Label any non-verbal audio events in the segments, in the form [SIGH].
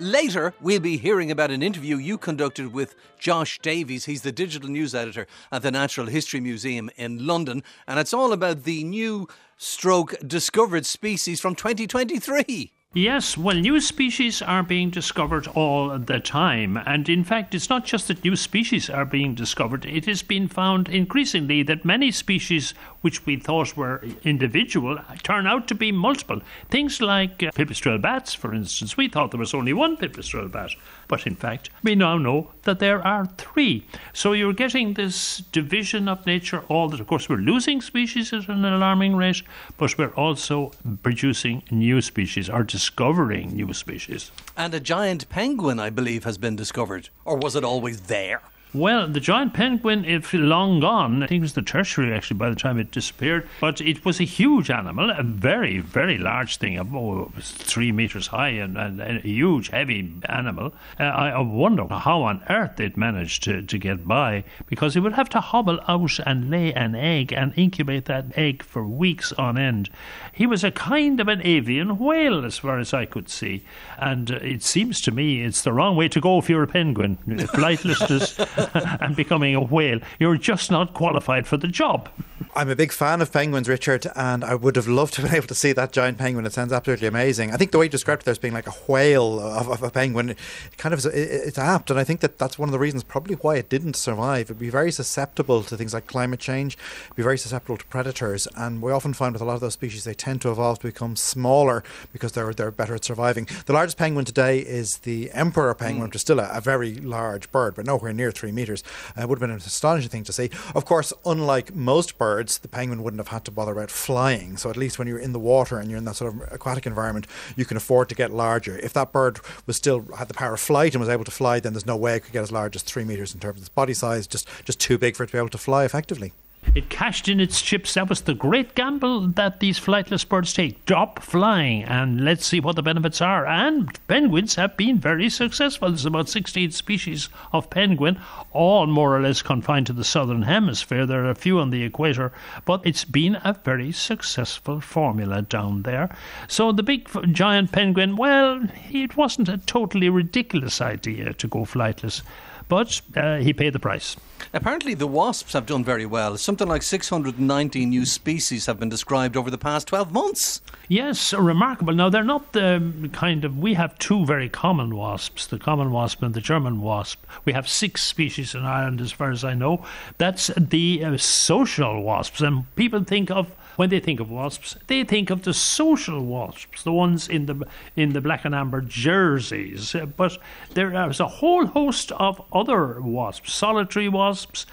Later, we'll be hearing about an interview you conducted with Josh Davis. He's the digital news editor at the Natural History Museum in London, and it's all about the new stroke discovered species from 2023. Yes, well, new species are being discovered all the time. And in fact, it's not just that new species are being discovered, it has been found increasingly that many species which we thought were individual turn out to be multiple. Things like uh, bats, for instance. We thought there was only one pipistrelle bat, but in fact, we now know that there are three. So you're getting this division of nature all that. Of course, we're losing species at an alarming rate, but we're also producing new species. Our discovering new species. And a giant penguin, I believe, has been discovered. Or was it always there? Well, the giant penguin, if long gone, I think it was the tertiary actually by the time it disappeared, but it was a huge animal, a very, very large thing, oh, three meters high and, and, and, a huge, heavy animal. Uh, I, I, wonder how on earth it managed to, to get by because it would have to hobble out and lay an egg and incubate that egg for weeks on end. He was a kind of an avian whale, as far as I could see, and uh, it seems to me it's the wrong way to go if you're a penguin. [LAUGHS] Flightlessness. [LAUGHS] and becoming a whale. You're just not qualified for the job. I'm a big fan of penguins, Richard, and I would have loved to have been [LAUGHS] able to see that giant penguin. It sounds absolutely amazing. I think the way you described it there as being like a whale of, of a penguin, it kind of is, it's apt, and I think that that's one of the reasons probably why it didn't survive. It'd be very susceptible to things like climate change, be very susceptible to predators, and we often find with a lot of those species they tend to evolve to become smaller because they're they're better at surviving. The largest penguin today is the emperor penguin, mm. which is still a, a very large bird, but nowhere near three meters. Uh, it would have been an astonishing thing to see. Of course, unlike most birds, the penguin wouldn't have had to bother about flying. So at least when you're in the water and you're in that sort of aquatic environment, you can afford to get larger. If that bird was still had the power of flight and was able to fly, then there's no way it could get as large as three meters in terms of its body size. Just just too big for it to be able to fly effectively. It cashed in its chips. That was the great gamble that these flightless birds take. Drop flying, and let's see what the benefits are. And penguins have been very successful. There's about 16 species of penguin, all more or less confined to the southern hemisphere. There are a few on the equator, but it's been a very successful formula down there. So the big giant penguin, well, it wasn't a totally ridiculous idea to go flightless but uh, he paid the price. Apparently, the wasps have done very well. Something like 690 new species have been described over the past 12 months. Yes, remarkable. Now, they're not the kind of. We have two very common wasps the common wasp and the German wasp. We have six species in Ireland, as far as I know. That's the uh, social wasps. And people think of when they think of wasps, they think of the social wasps, the ones in the in the black and amber jerseys. But there is a whole host of other wasps, solitary wasps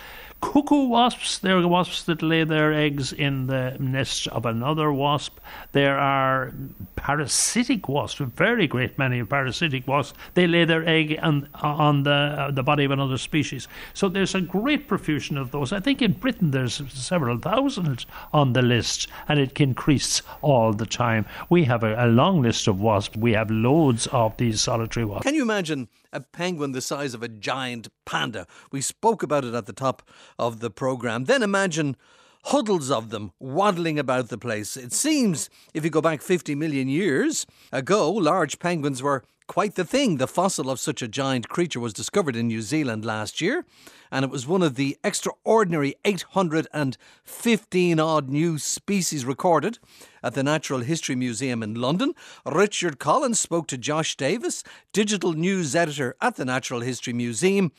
cuckoo wasps. They're wasps that lay their eggs in the nest of another wasp. There are parasitic wasps, a very great many parasitic wasps. They lay their egg on, on the, uh, the body of another species. So there's a great profusion of those. I think in Britain there's several thousand on the list, and it increases all the time. We have a, a long list of wasps. We have loads of these solitary wasps. Can you imagine a penguin the size of a giant panda. We spoke about it at the top of the programme. Then imagine huddles of them waddling about the place. It seems, if you go back 50 million years ago, large penguins were quite the thing. The fossil of such a giant creature was discovered in New Zealand last year, and it was one of the extraordinary 815 odd new species recorded at the Natural History Museum in London. Richard Collins spoke to Josh Davis, digital news editor at the Natural History Museum,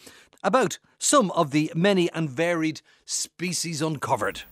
about some of the many and varied species uncovered.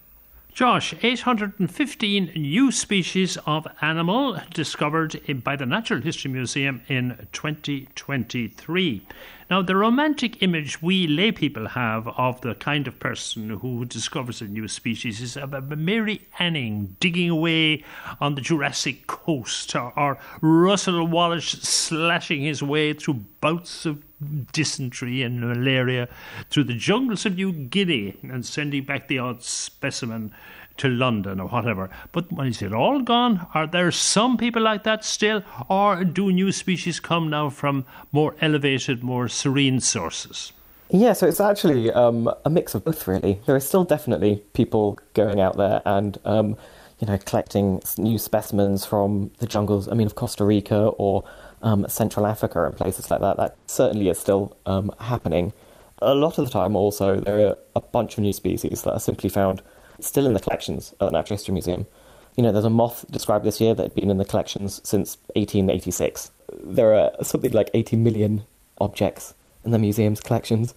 Josh, 815 new species of animal discovered by the Natural History Museum in 2023. Now, the romantic image we lay people have of the kind of person who discovers a new species is of Mary Anning digging away on the Jurassic coast, or, or Russel Wallace slashing his way through bouts of dysentery and malaria through the jungles of New Guinea and sending back the odd specimen to London or whatever. But is it all gone? Are there some people like that still? Or do new species come now from more elevated, more serene sources? Yeah, so it's actually um, a mix of both, really. There are still definitely people going out there and, um, you know, collecting new specimens from the jungles, I mean, of Costa Rica or um, Central Africa and places like that. That certainly is still um, happening. A lot of the time, also, there are a bunch of new species that are simply found still in the collections at the Natural History Museum. You know, there's a moth described this year that had been in the collections since 1886. There are something like 80 million objects in the museum's collections,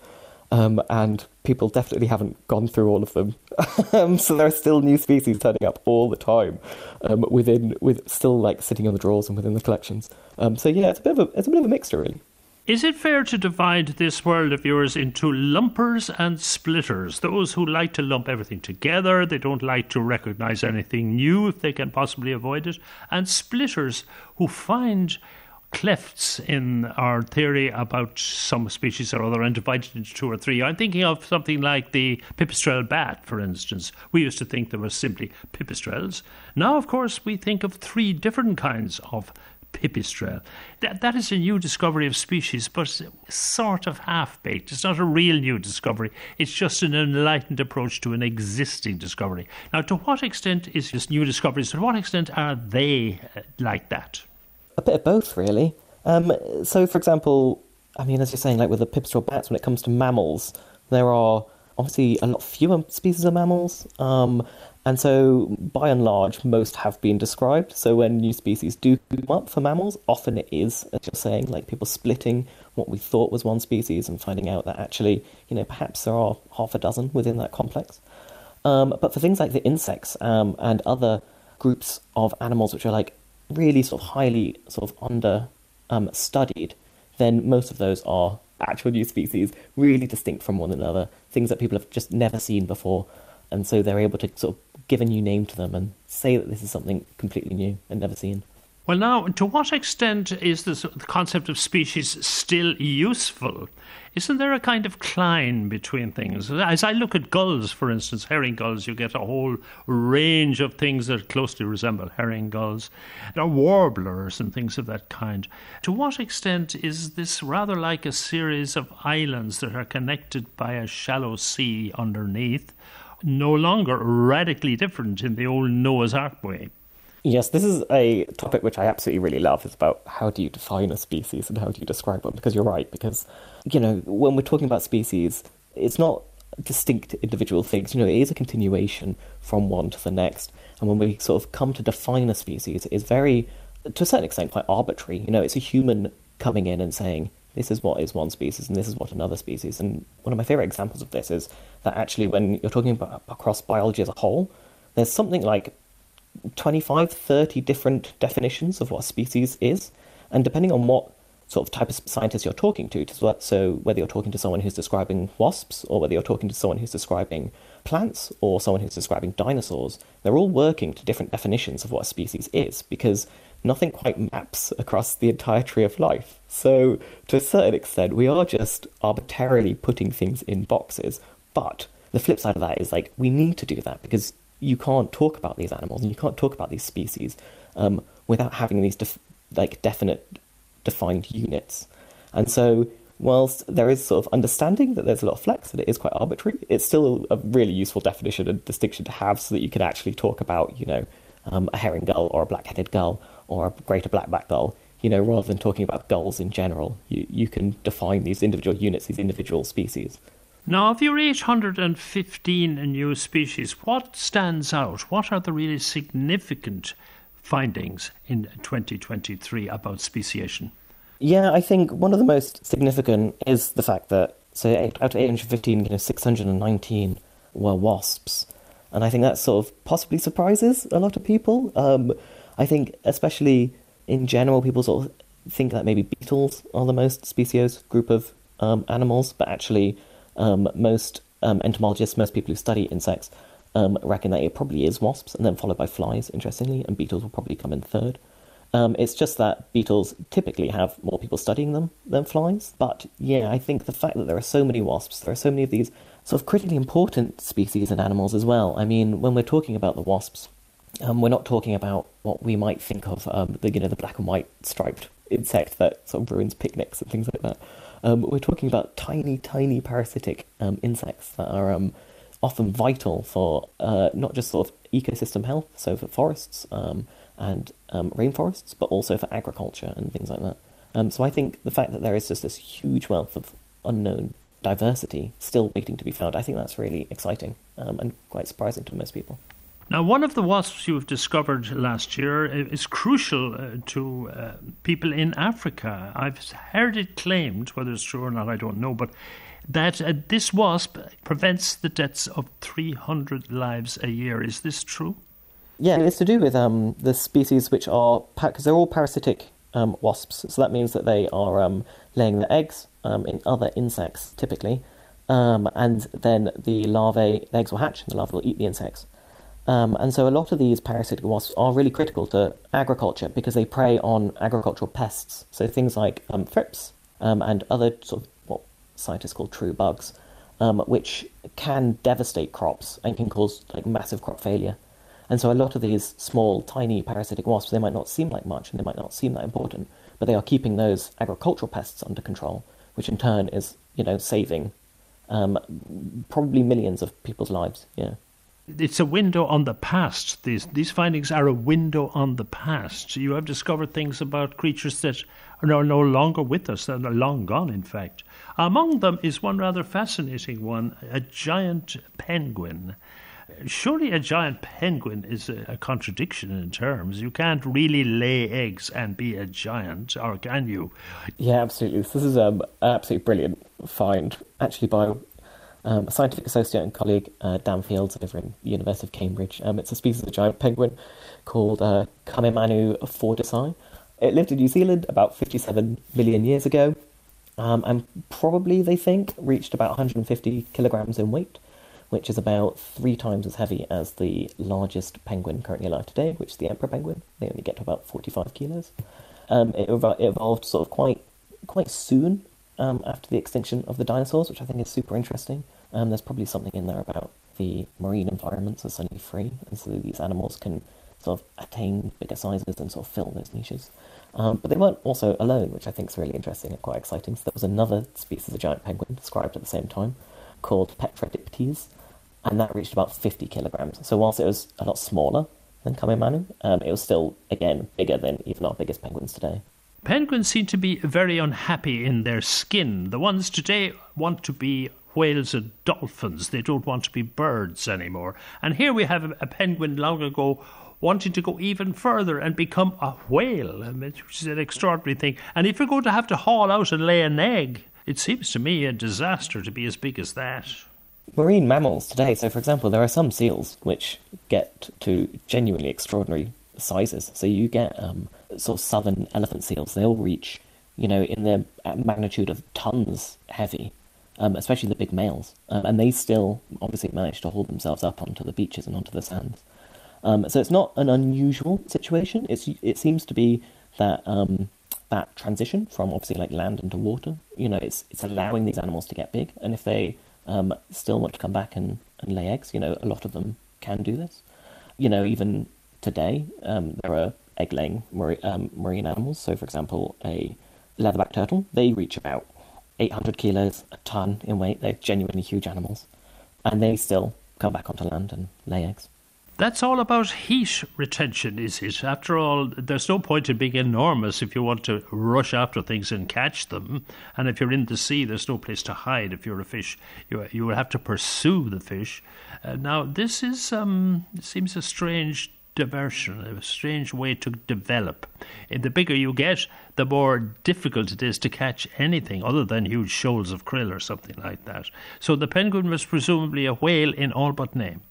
um, and people definitely haven't gone through all of them. [LAUGHS] um, so there are still new species turning up all the time, um, within with still like sitting on the drawers and within the collections. Um, so yeah, it's a bit of a it's a bit of a mixture, really. Is it fair to divide this world of yours into lumpers and splitters? Those who like to lump everything together, they don't like to recognize anything new if they can possibly avoid it, and splitters who find clefts in our theory about some species or other and divided into two or three. I'm thinking of something like the pipistrelle bat, for instance. We used to think there were simply pipistrelles. Now, of course, we think of three different kinds of pipistrelle. That, that is a new discovery of species, but sort of half baked. It's not a real new discovery, it's just an enlightened approach to an existing discovery. Now, to what extent is this new discovery? To what extent are they uh, like that? A bit of both, really. Um, so, for example, I mean, as you're saying, like with the pipistrelle bats, when it comes to mammals, there are obviously a lot fewer species of mammals. Um, and so, by and large, most have been described. So, when new species do come up for mammals, often it is, as you're saying, like people splitting what we thought was one species and finding out that actually, you know, perhaps there are half a dozen within that complex. Um, but for things like the insects um, and other groups of animals which are like really sort of highly sort of under um, studied, then most of those are actual new species, really distinct from one another, things that people have just never seen before. And so they're able to sort of give a new name to them and say that this is something completely new and never seen. Well, now, to what extent is this, the concept of species still useful? Isn't there a kind of cline between things? As I look at gulls, for instance, herring gulls, you get a whole range of things that closely resemble herring gulls, or warblers and things of that kind. To what extent is this rather like a series of islands that are connected by a shallow sea underneath? no longer radically different in the old Noah's Ark way. Yes, this is a topic which I absolutely really love. It's about how do you define a species and how do you describe one? Because you're right, because, you know, when we're talking about species, it's not distinct individual things. You know, it is a continuation from one to the next. And when we sort of come to define a species, it is very, to a certain extent, quite arbitrary. You know, it's a human coming in and saying, this is what is one species and this is what another species. And one of my favorite examples of this is that actually, when you're talking about across biology as a whole, there's something like 25, 30 different definitions of what a species is. And depending on what sort of type of scientist you're talking to, so whether you're talking to someone who's describing wasps, or whether you're talking to someone who's describing plants, or someone who's describing dinosaurs, they're all working to different definitions of what a species is because nothing quite maps across the entire tree of life. So, to a certain extent, we are just arbitrarily putting things in boxes. But the flip side of that is like, we need to do that because you can't talk about these animals and you can't talk about these species um, without having these def- like definite defined units. And so, whilst there is sort of understanding that there's a lot of flex and it is quite arbitrary, it's still a really useful definition and distinction to have so that you can actually talk about, you know, um, a herring gull or a black-headed gull or a greater blackback gull, you know, rather than talking about gulls in general, you, you can define these individual units, these individual species. Now, of your 815 new species, what stands out? What are the really significant findings in 2023 about speciation? Yeah, I think one of the most significant is the fact that, so out of 815, you know, 619 were wasps. And I think that sort of possibly surprises a lot of people. Um, I think, especially in general, people sort of think that maybe beetles are the most speciose group of um, animals, but actually, um, most um, entomologists, most people who study insects, um, reckon that it probably is wasps, and then followed by flies, interestingly, and beetles will probably come in third. Um, it's just that beetles typically have more people studying them than flies. But yeah, I think the fact that there are so many wasps, there are so many of these sort of critically important species and animals as well. I mean, when we're talking about the wasps, um, we're not talking about what we might think of um, the you know the black and white striped insect that sort of ruins picnics and things like that. Um, we're talking about tiny, tiny parasitic um, insects that are um, often vital for uh, not just sort of ecosystem health, so for forests um, and rainforests, but also for agriculture and things like that. Um, so I think the fact that there is just this huge wealth of unknown diversity still waiting to be found, I think that's really exciting um, and quite surprising to most people. Now, one of the wasps you've discovered last year is crucial uh, to uh, people in Africa. I've heard it claimed, whether it's true or not, I don't know, but that uh, this wasp prevents the deaths of 300 lives a year. Is this true? Yeah, it's to do with um, the species which are, because they're all parasitic um, wasps. So that means that they are um, laying their eggs um, in other insects, typically. Um, and then the larvae, the eggs will hatch, and the larvae will eat the insects. Um, and so a lot of these parasitic wasps are really critical to agriculture because they prey on agricultural pests. So things like um, thrips um, and other sort of what scientists call true bugs, um, which can devastate crops and can cause like massive crop failure. And so a lot of these small, tiny parasitic wasps, they might not seem like much and they might not seem that important, but they are keeping those agricultural pests under control, which in turn is, you know, saving um, probably millions of people's lives. Yeah it's a window on the past. These these findings are a window on the past. You have discovered things about creatures that are no longer with us, that are long gone, in fact. Among them is one rather fascinating one, a giant penguin. Surely a giant penguin is a, a contradiction in terms. You can't really lay eggs and be a giant, or can you? Yeah, absolutely. This is um, an absolutely brilliant find, actually by um, a scientific associate and colleague, uh, Dan Fields, over in the University of Cambridge. Um, it's a species of giant penguin called uh, Kumimanu. It lived in New Zealand about 57 million years ago, um, and probably, they think, reached about 150 kilograms in weight, which is about three times as heavy as the largest penguin currently alive today, which is the emperor penguin. They only get to about 45 kilos. Um, it, it evolved sort of quite quite soon um, after the extinction of the dinosaurs, which I think is super interesting. Um, there's probably something in there about the marine environments are suddenly free, and so these animals can sort of attain bigger sizes and sort of fill those niches. Um, but they weren't also alone, which I think is really interesting and quite exciting. So there was another species of giant penguin described at the same time called Petradyptes, and that reached about 50 kilograms. So whilst it was a lot smaller than Kumimanu, um, it was still, again, bigger than even our biggest penguins today. Penguins seem to be very unhappy in their skin. The ones today want to be whales and dolphins. They don't want to be birds anymore. And here we have a, penguin long ago wanting to go even further and become a whale, which is an extraordinary thing. And if you're going to have to haul out and lay an egg, it seems to me a disaster to be as big as that. Marine mammals today, so for example, there are some seals which get to genuinely extraordinary sizes. So you get um, sort of southern elephant seals, they'll reach, you know, in the magnitude of tons heavy um, especially the big males, um, and they still obviously manage to hold themselves up onto the beaches and onto the sands. Um, so it's not an unusual situation. It's it seems to be that um, that transition from obviously like land into water. You know, it's it's allowing these animals to get big, and if they um, still want to come back and, and lay eggs, you know, a lot of them can do this. You know, even today um, there are egg-laying marine animals. So, for example, a leatherback turtle, they reach about 800 kilos, a ton in weight. They're genuinely huge animals. And they still come back onto land and lay eggs. That's all about heat retention, is it? After all, there's no point in being enormous if you want to rush after things and catch them. And if you're in the sea, there's no place to hide. If you're a fish, you you will have to pursue the fish. Uh, now, this is um, seems a strange diversion, a strange way to develop. And the bigger you get, the more difficult it is to catch anything other than huge shoals of krill or something like that. So the penguin was presumably a whale in all but name.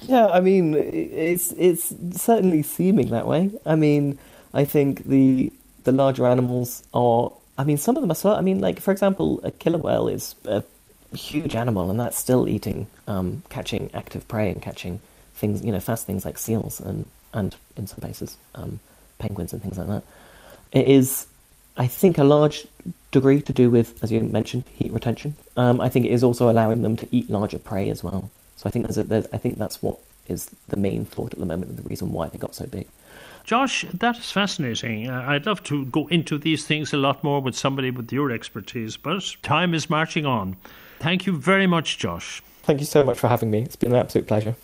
Yeah, I mean, it's it's certainly seeming that way. I mean, I think the the larger animals are. I mean, some of them are slow. I mean, like for example, a killer whale is a huge animal, and that's still eating, um, catching active prey and catching things, you know, fast things like seals and and in some cases um, penguins and things like that. It is, I think, a large degree to do with, as you mentioned, heat retention. Um, I think it is also allowing them to eat larger prey as well. So I think there's, a, there's I think that's what is the main thought at the moment and the reason why they got so big. Josh, that is fascinating. Uh, I'd love to go into these things a lot more with somebody with your expertise, but time is marching on. Thank you very much, Josh. Thank you so much for having me. It's been an absolute pleasure.